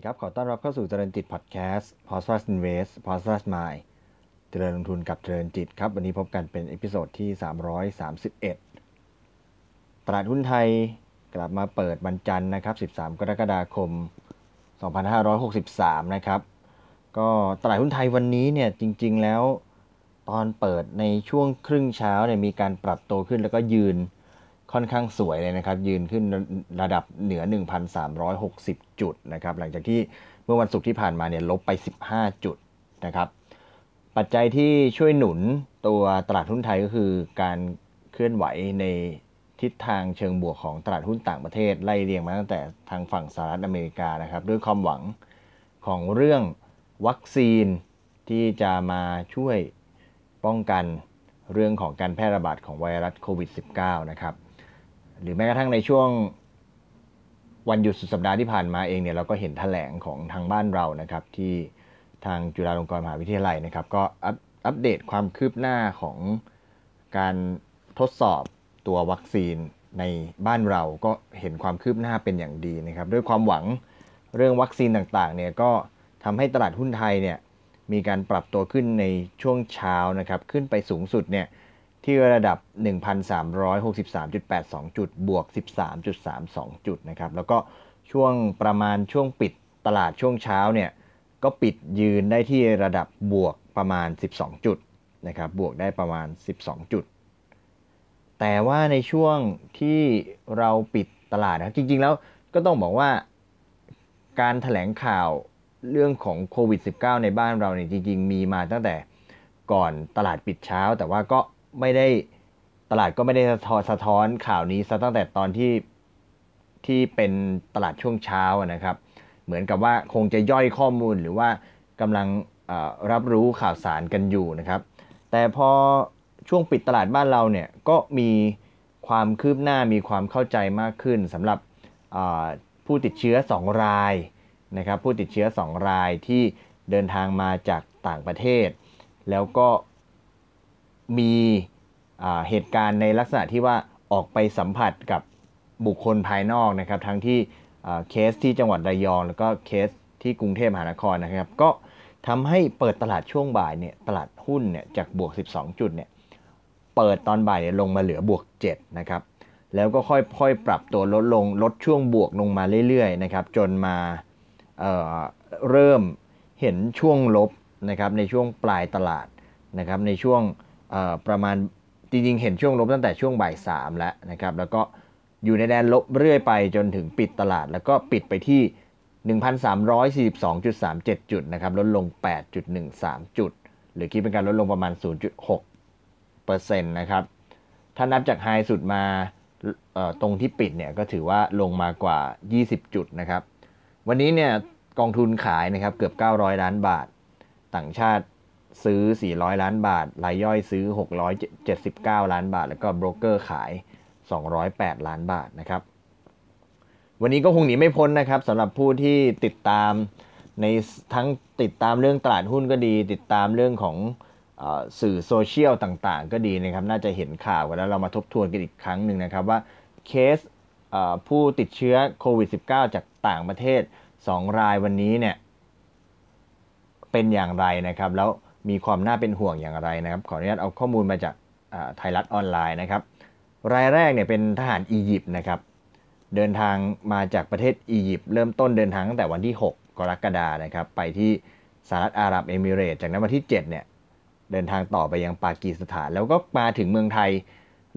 สวัสดีครับ ขอต้อนรับเข้าสู่เจริญจิตพอดแคสต์ p o s t u s Invest p o s t u s Mind เจริญลงทุนกับเจริญจิตครับ วันนี้พบกันเป็น episode ที่ 331 ตลาดหุ้นไทยกลับมาเปิดวันจันทร์นะครับ 13 กรกฎาคม 2563 นะครับ ก็ตลาดหุ้นไทยวันนี้เนี่ยจริง ๆ แล้วตอนเปิดในช่วงครึ่งเช้าเนี่ยมีการปรับตัวขึ้นแล้วก็ยืน ค่อนข้างสวยเลยนะครับ ยืนขึ้นระดับเหนือ 1,360 จุดนะครับ หลังจากที่เมื่อวันศุกร์ที่ผ่านมาเนี่ยลบไป 15 จุดนะครับ ปัจจัยที่ช่วยหนุนตัวตลาดหุ้นไทยก็คือการเคลื่อนไหวในทิศทางเชิงบวกของตลาดหุ้นต่างประเทศไล่เรียงมาตั้งแต่ทางฝั่งสหรัฐอเมริกานะครับ ด้วยความหวังของเรื่องวัคซีนที่จะมาช่วยป้องกันเรื่องของการแพร่ระบาดของไวรัสโควิด -19 นะครับ หรือแม้กระทั่งในช่วงวันหยุดสุดสัปดาห์ที่ผ่านมาเองเนี่ยเราก็เห็นแถลงของทางบ้านเรานะครับ ที่ทางจุฬาลงกรณ์มหาวิทยาลัยนะครับ ก็อัปเดตความคืบหน้าของการทดสอบตัววัคซีนในบ้านเราก็เห็นความคืบหน้าเป็นอย่างดีนะครับ ด้วยความหวังเรื่องวัคซีนต่างๆเนี่ยก็ทำให้ตลาดหุ้นไทยเนี่ยมีการปรับตัวขึ้นในช่วงเช้านะครับ ขึ้นไปสูงสุดเนี่ย ที่ระดับ 1,363.82 จุด บวก 13.32 จุดนะครับ แล้วก็ช่วงประมาณช่วงปิดตลาดช่วงเช้าเนี่ยก็ปิดยืนได้ที่ระดับบวกประมาณ 12 จุดนะครับ บวกได้ประมาณ 12 จุด แต่ว่าในช่วงที่เราปิดตลาดนะจริงๆแล้วก็ต้องบอกว่าการถแถลงข่าวเรื่องของโควิด -19 ในบ้านเราเนี่ยจริงๆ มีมาตั้งแต่ก่อนตลาดปิดเช้า แต่ว่าก็ ไม่ได้ตลาดก็ไม่ได้สะท้อนสะท้อนข่าวนี้ซะตั้งแต่ตอนที่ที่เป็นตลาดช่วงเช้านะครับ เหมือนกับว่าคงจะย่อยข้อมูลหรือว่ากำลังรับรู้ข่าวสารกันอยู่นะครับ แต่พอช่วงปิดตลาดบ้านเราเนี่ยก็มีความคืบหน้ามีความเข้าใจมากขึ้นสำหรับผู้ติดเชื้อ 2 รายนะครับ ผู้ติดเชื้อ 2 รายที่เดินทางมาจากต่างประเทศ แล้วก็ มีเหตุการณ์ในลักษณะที่ว่าออกไปสัมผัสกับบุคคลภายนอกนะครับ ทั้งที่เคสที่จังหวัดระยอง แล้วก็เคสที่กรุงเทพมหานครนะครับ ก็ทำให้เปิดตลาดช่วงบ่ายเนี่ยตลาดหุ้นเนี่ยจากบวก 12 จุดเนี่ยเปิดตอนบ่ายลงมาเหลือบวก 7 นะครับ แล้วก็ค่อยๆ ปรับตัวลดลงลดช่วงบวกลงมาเรื่อยๆนะครับจนมาเเริ่มเห็นช่วงลบนะครับในช่วงปลายตลาดนะครับในช่วง ประมาณจริงๆ เห็นช่วงลบตั้งแต่ช่วงบ่ายสามแล้วนะครับ แล้วก็อยู่ในแดนลบเรื่อยไปจนถึงปิดตลาด แล้วก็ปิดไปที่ 1,342.37 จุดนะครับ ลดลง 8.13 จุด หรือคิดเป็นการลดลงประมาณ 0.6%นะครับ ถ้านับจากไฮสุดมาตรงที่ปิดเนี่ยก็ถือว่าลงมากว่า 20 จุดนะครับ วันนี้เนี่ยกองทุนขายนะครับเกือบ 900 ล้านบาท ต่างชาติ ซื้อ 400 ล้านบาท รายย่อยซื้อ 679 ล้านบาท แล้วก็โบรกเกอร์ขาย 208 ล้านบาทนะครับ วันนี้ก็คงหนีไม่พ้นนะครับสำหรับผู้ที่ติดตามในทั้งติดตามเรื่องตลาดหุ้นก็ดี ติดตามเรื่องของอสื่อโซเชียลต่างๆ ก็ดีนะครับ น่าจะเห็นข่าวกันแล้วเรามาทบทวนกันอีกครั้งหนึ่งนะครับว่าเคสผู้ติดเชื้อโควิด -19 จากต่างประเทศ 2 รายวันนี้เนี่ยเป็นอย่างไรนะครับแล้ว มีความน่าเป็นห่วงอย่างไรนะครับขออนุญาตเอาข้อมูลมาจากไทยรัฐออนไลน์นะครับ รายแรกเนี่ยเป็นทหารอียิปต์นะครับ เดินทางมาจากประเทศอียิปต์เริ่มต้นเดินทางตั้งแต่วันที่ 6 กรกฎานะครับ ไปที่สหรัฐอาหรับเอมิเรตจากนั้นวันที่ 7 เนี่ยเดินทางต่อไปยังปากีสถาน แล้วก็มาถึงเมืองไทย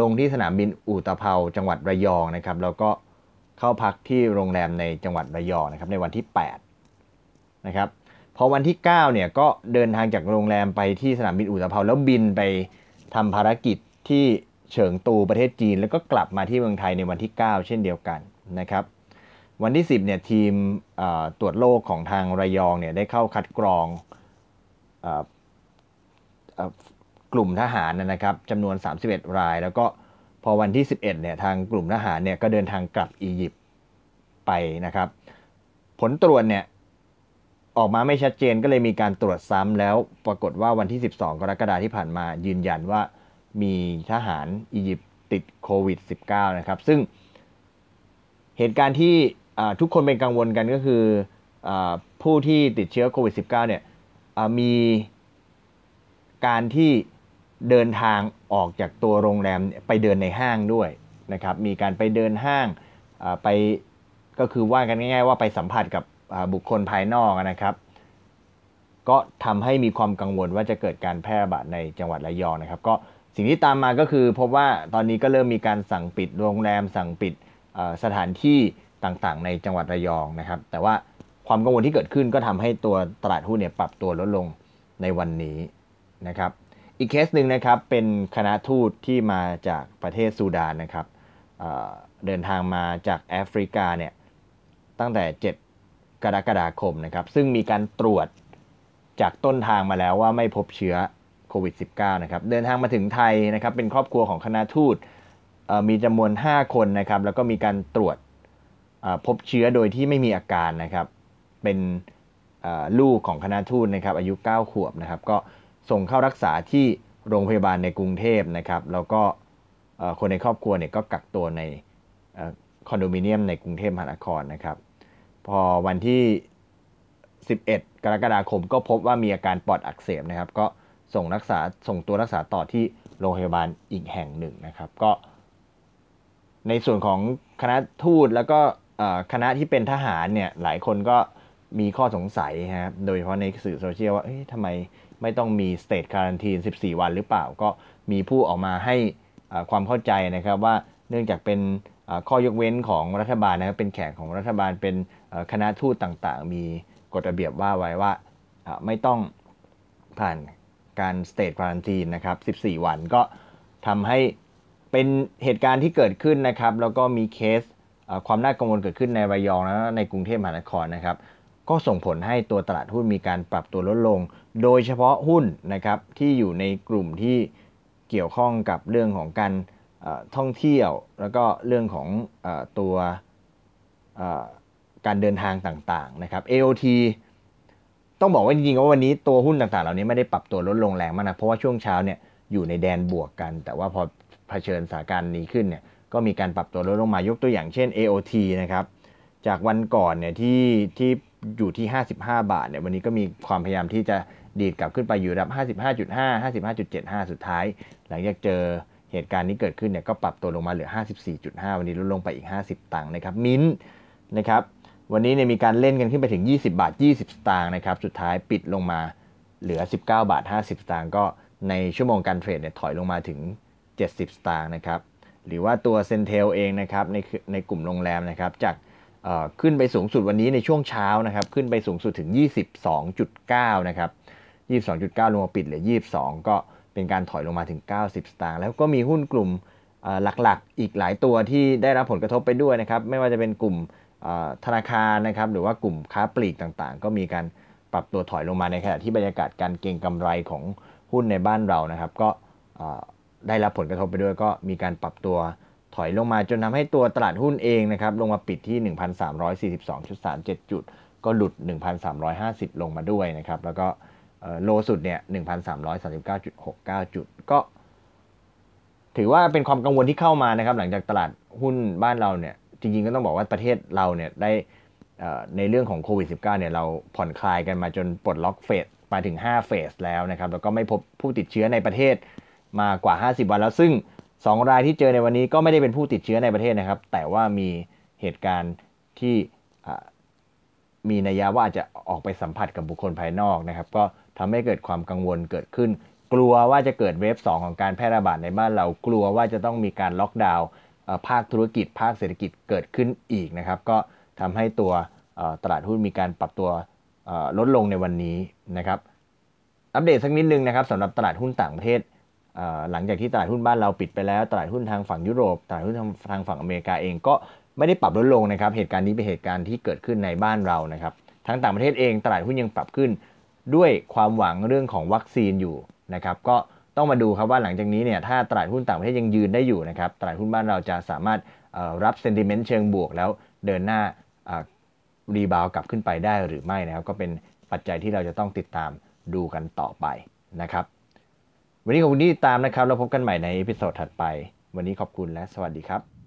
ลงที่สนามบินอูตะเภาจังหวัดระยองนะครับ แล้วก็เข้าพักที่โรงแรมในจังหวัดระยองนะครับในวันที่8นะครับ พอวันที่ 9 เนี่ยก็เดินทางจากโรงแรมไปที่สนามบินอุตภเปาแล้วบินไปทำภารกิจที่เฉิงตูประเทศจีน แล้วก็กลับมาที่เมืองไทยในวันที่ 9 เช่นเดียวกันนะครับ วันที่ 10 เนี่ยทีมตรวจโรคของทางระยองเนี่ยได้เข้าคัดกรองกลุ่มทหารนะครับจำนวน 31 ราย แล้วก็พอวันที่ 11 เนี่ยทางกลุ่มทหารเนี่ยก็เดินทางกลับอียิปต์ไปนะครับ ผลตรวจเนี่ย ออกมาไม่ชัดเจนก็เลยมีการตรวจซ้ำแล้วปรากฏว่าวันที่ 12 กรกฎาคมที่ผ่านมายืนยันว่ามีทหารอียิปต์ติดโควิด -19 นะครับ ซึ่งเหตุการณ์ที่ทุกคนเป็นกังวลกันก็คืออผู้ที่ติดเชื้อโควิด -19 เนี่ยมีการที่เดินทางออกจากตัวโรงแรมไปเดินในห้างด้วยนะครับ มีการไปเดินห้างไปก็คือว่ากันง่าย ๆ ว่าไปสัมผัสกับ บุคคลภายนอกนะครับ ก็ทำให้มีความกังวลว่าจะเกิดการแพร่ระบาดในจังหวัดระยองนะครับ ก็สิ่งที่ตามมาก็คือพบว่าตอนนี้ก็เริ่มมีการสั่งปิดโรงแรมสั่งปิดสถานที่ต่างๆ ในจังหวัดระยองนะครับ แต่ว่าความกังวลที่เกิดขึ้นก็ทำให้ตัวตลาดหุ้นเนี่ยปรับตัวลดลงในวันนี้นะครับ อีกเคสหนึ่งนะครับเป็นคณะทูตที่มาจากประเทศซูดานนะครับเเดินทางมาจากแอฟริกาเนี่ยตั้งแต่ 7 กรกฎาคมนะครับ ซึ่งมีการตรวจจากต้นทางมาแล้วว่าไม่พบเชื้อโควิด -19 นะครับ เดินทางมาถึงไทยนะครับ เป็นครอบครัวของคณะทูตมีจำนวน 5 คนนะครับ แล้วก็มีการตรวจพบเชื้อโดยที่ไม่มีอาการนะครับ เป็นลูกของคณะทูตนะครับ อายุ 9 ขวบนะครับ ก็ส่งเข้ารักษาที่โรงพยาบาลในกรุงเทพนะครับ แล้วก็คนในครอบครัวเนี่ยก็กักตัวในคอนโดมิเนียมในกรุงเทพมหานครนะครับ พอวันที่ 11 กรกฎาคมก็พบว่ามีอาการปอดอักเสบนะครับ ก็ส่งรักษาส่งตัวรักษาต่อที่โรงพยาบาลอีกแห่งหนึ่งนะครับ ก็ ในส่วนของคณะทูตแล้วก็คณะที่เป็นทหารเนี่ยหลายคนก็มีข้อสงสัยครับโดยเฉพาะในสื่อโซเชียลว่าเฮ้ยทำไมไม่ต้องมีสเตทการันทีน 14 วันหรือเปล่า ก็มีผู้ออกมาให้ความเข้าใจนะครับว่าเนื่องจากเป็นข้อยกเว้นของรัฐบาลนะครับเป็นแขกของรัฐบาลเป็น คณะทูตต่างๆ มีกฎระเบียบว่าไว้ว่าไม่ต้องผ่านการสเตทควอนตีนนะครับ 14 วันก็ทำให้เป็นเหตุการณ์ที่เกิดขึ้นนะครับ แล้วก็มีเคสความน่ากังวลเกิดขึ้นในระยองและในกรุงเทพมหานครนะครับ ก็ส่งผลให้ตัวตลาดหุ้นมีการปรับตัวลดลง โดยเฉพาะหุ้นนะครับที่อยู่ในกลุ่มที่เกี่ยวข้องกับเรื่องของการท่องเที่ยว แล้วก็เรื่องของอตัว การเดินทางต่างๆนะครับ AOT ต้องบอกว่าจริงๆว่าวันนี้ตัวหุ้นต่างๆ เหล่านี้ไม่ได้ปรับตัวลดลงแรงมากนะเพราะว่าช่วงเช้าเนี่ยอยู่ในแดนบวกกัน แต่ว่าพอเผชิญสถานการณ์นี้ขึ้นเนี่ยก็มีการปรับตัวลดลงมายกตัวอย่างเช่น AOT นะครับจากวันก่อนเนี่ยที่ที่อยู่ที่ 55 บาทเนี่ยวันนี้ก็มีความพยายามที่จะดีดกลับขึ้นไปอยู่ระดับ 55.5 55.75 สุดท้าย หลังจากเจอเหตุการณ์นี้เกิดขึ้นเนี่ยก็ปรับตัวลงมาเหลือ 54.5 วันนี้ลดลงไปอีก 50 ตังค์นะครับ มิ้นนะครับ วันนี้เนี่ยมีการเล่นกันขึ้นไปถึง 20 บาท 20 สตางค์นะครับ สุดท้ายปิดลงมาเหลือ 19 บาท 50 สตางค์ก็ในชั่วโมงการเทรดเนี่ยถอยลงมาถึง 70 สตางค์นะครับ หรือว่าตัวเซนเทลเองนะครับในในกลุ่มโรงแรมนะครับจากขึ้นไปสูงสุดวันนี้ในช่วงเช้านะครับ ขึ้นไปสูงสุดถึง 22.9 นะครับ 22.9 ลงมาปิดเหลือ 22 ก็เป็นการถอยลงมาถึง 90 สตางค์แล้วก็มีหุ้นกลุ่มหลักๆ อีกหลายตัวที่ได้รับผลกระทบไปด้วยนะครับ ไม่ว่าจะเป็นกลุ่ม ธนาคารนะครับหรือว่ากลุ่มค้าปลีกต่างๆ ก็มีการปรับตัวถอยลงมาในขณะที่บรรยากาศการเก็งกำไรของหุ้นในบ้านเรานะครับ ก็ได้รับผลกระทบไปด้วยก็มีการปรับตัวถอยลงมาจนทำให้ตัวตลาดหุ้นเองนะครับลงมาปิดที่ 1,342.37 จุด ก็หลุด 1,350 ลงมาด้วยนะครับแล้วก็โลสุดเนี่ย1,339.69 จุด ก็ ถือว่าเป็นความกังวลที่เข้ามานะครับหลังจากตลาดหุ้นบ้านเราเนี่ย จริงๆก็ต้องบอกว่าประเทศเราเนี่ยได้ในเรื่องของโควิด -19 เนี่ยเราผ่อนคลายกันมาจนปลดล็อกเฟสมาถึง 5 เฟสแล้วนะครับแล้วก็ไม่พบผู้ติดเชื้อในประเทศมากว่า 50 วันแล้ว ซึ่ง 2 รายที่เจอในวันนี้ก็ไม่ได้เป็นผู้ติดเชื้อในประเทศนะครับ แต่ว่ามีเหตุการณ์ที่มีนัยยะว่าอาจจะออกไปสัมผัสกับบุคคลภายนอกนะครับ ก็ทำให้เกิดความกังวลเกิดขึ้น กลัวว่าจะเกิดเวฟ 2 ของการแพร่ระบาดในบ้านเรากลัวว่าจะต้องมีการล็อกดาวน์ ภาคธุรกิจ ภาคเศรษฐกิจเกิดขึ้นอีกนะครับ ก็ทำให้ตัวตลาดหุ้นมีการปรับตัวลดลงในวันนี้นะครับ อัปเดตสักนิดนึงนะครับสำหรับตลาดหุ้นต่างประเทศหลังจากที่ตลาดหุ้นบ้านเราปิดไปแล้ว ตลาดหุ้นทางฝั่งยุโรป ตลาดหุ้นทางทางฝั่งอเมริกาเองก็ไม่ได้ปรับลดลงนะครับ เหตุการณ์นี้เป็นเหตุการณ์ที่เกิดขึ้นในบ้านเรานะครับ ทั้งต่างประเทศเองตลาดหุ้นยังปรับขึ้นด้วยความหวังเรื่องของวัคซีนอยู่นะครับ ก็ ต้องมาดูครับว่าหลังจากนี้เนี่ยถ้าตลาดหุ้นต่างประเทศยังยืนได้อยู่นะครับตลาดหุ้นบ้านเราจะสามารถรับ sentiment เชิงบวก แล้วเดินหน้า rebound กลับขึ้นไปได้หรือไม่นะครับ ก็เป็นปัจจัยที่เราจะต้องติดตามดูกันต่อไปนะครับ วันนี้ขอบคุณที่ติดตามนะครับ เราพบกันใหม่ใน episode ถัดไป วันนี้ขอบคุณและสวัสดีครับ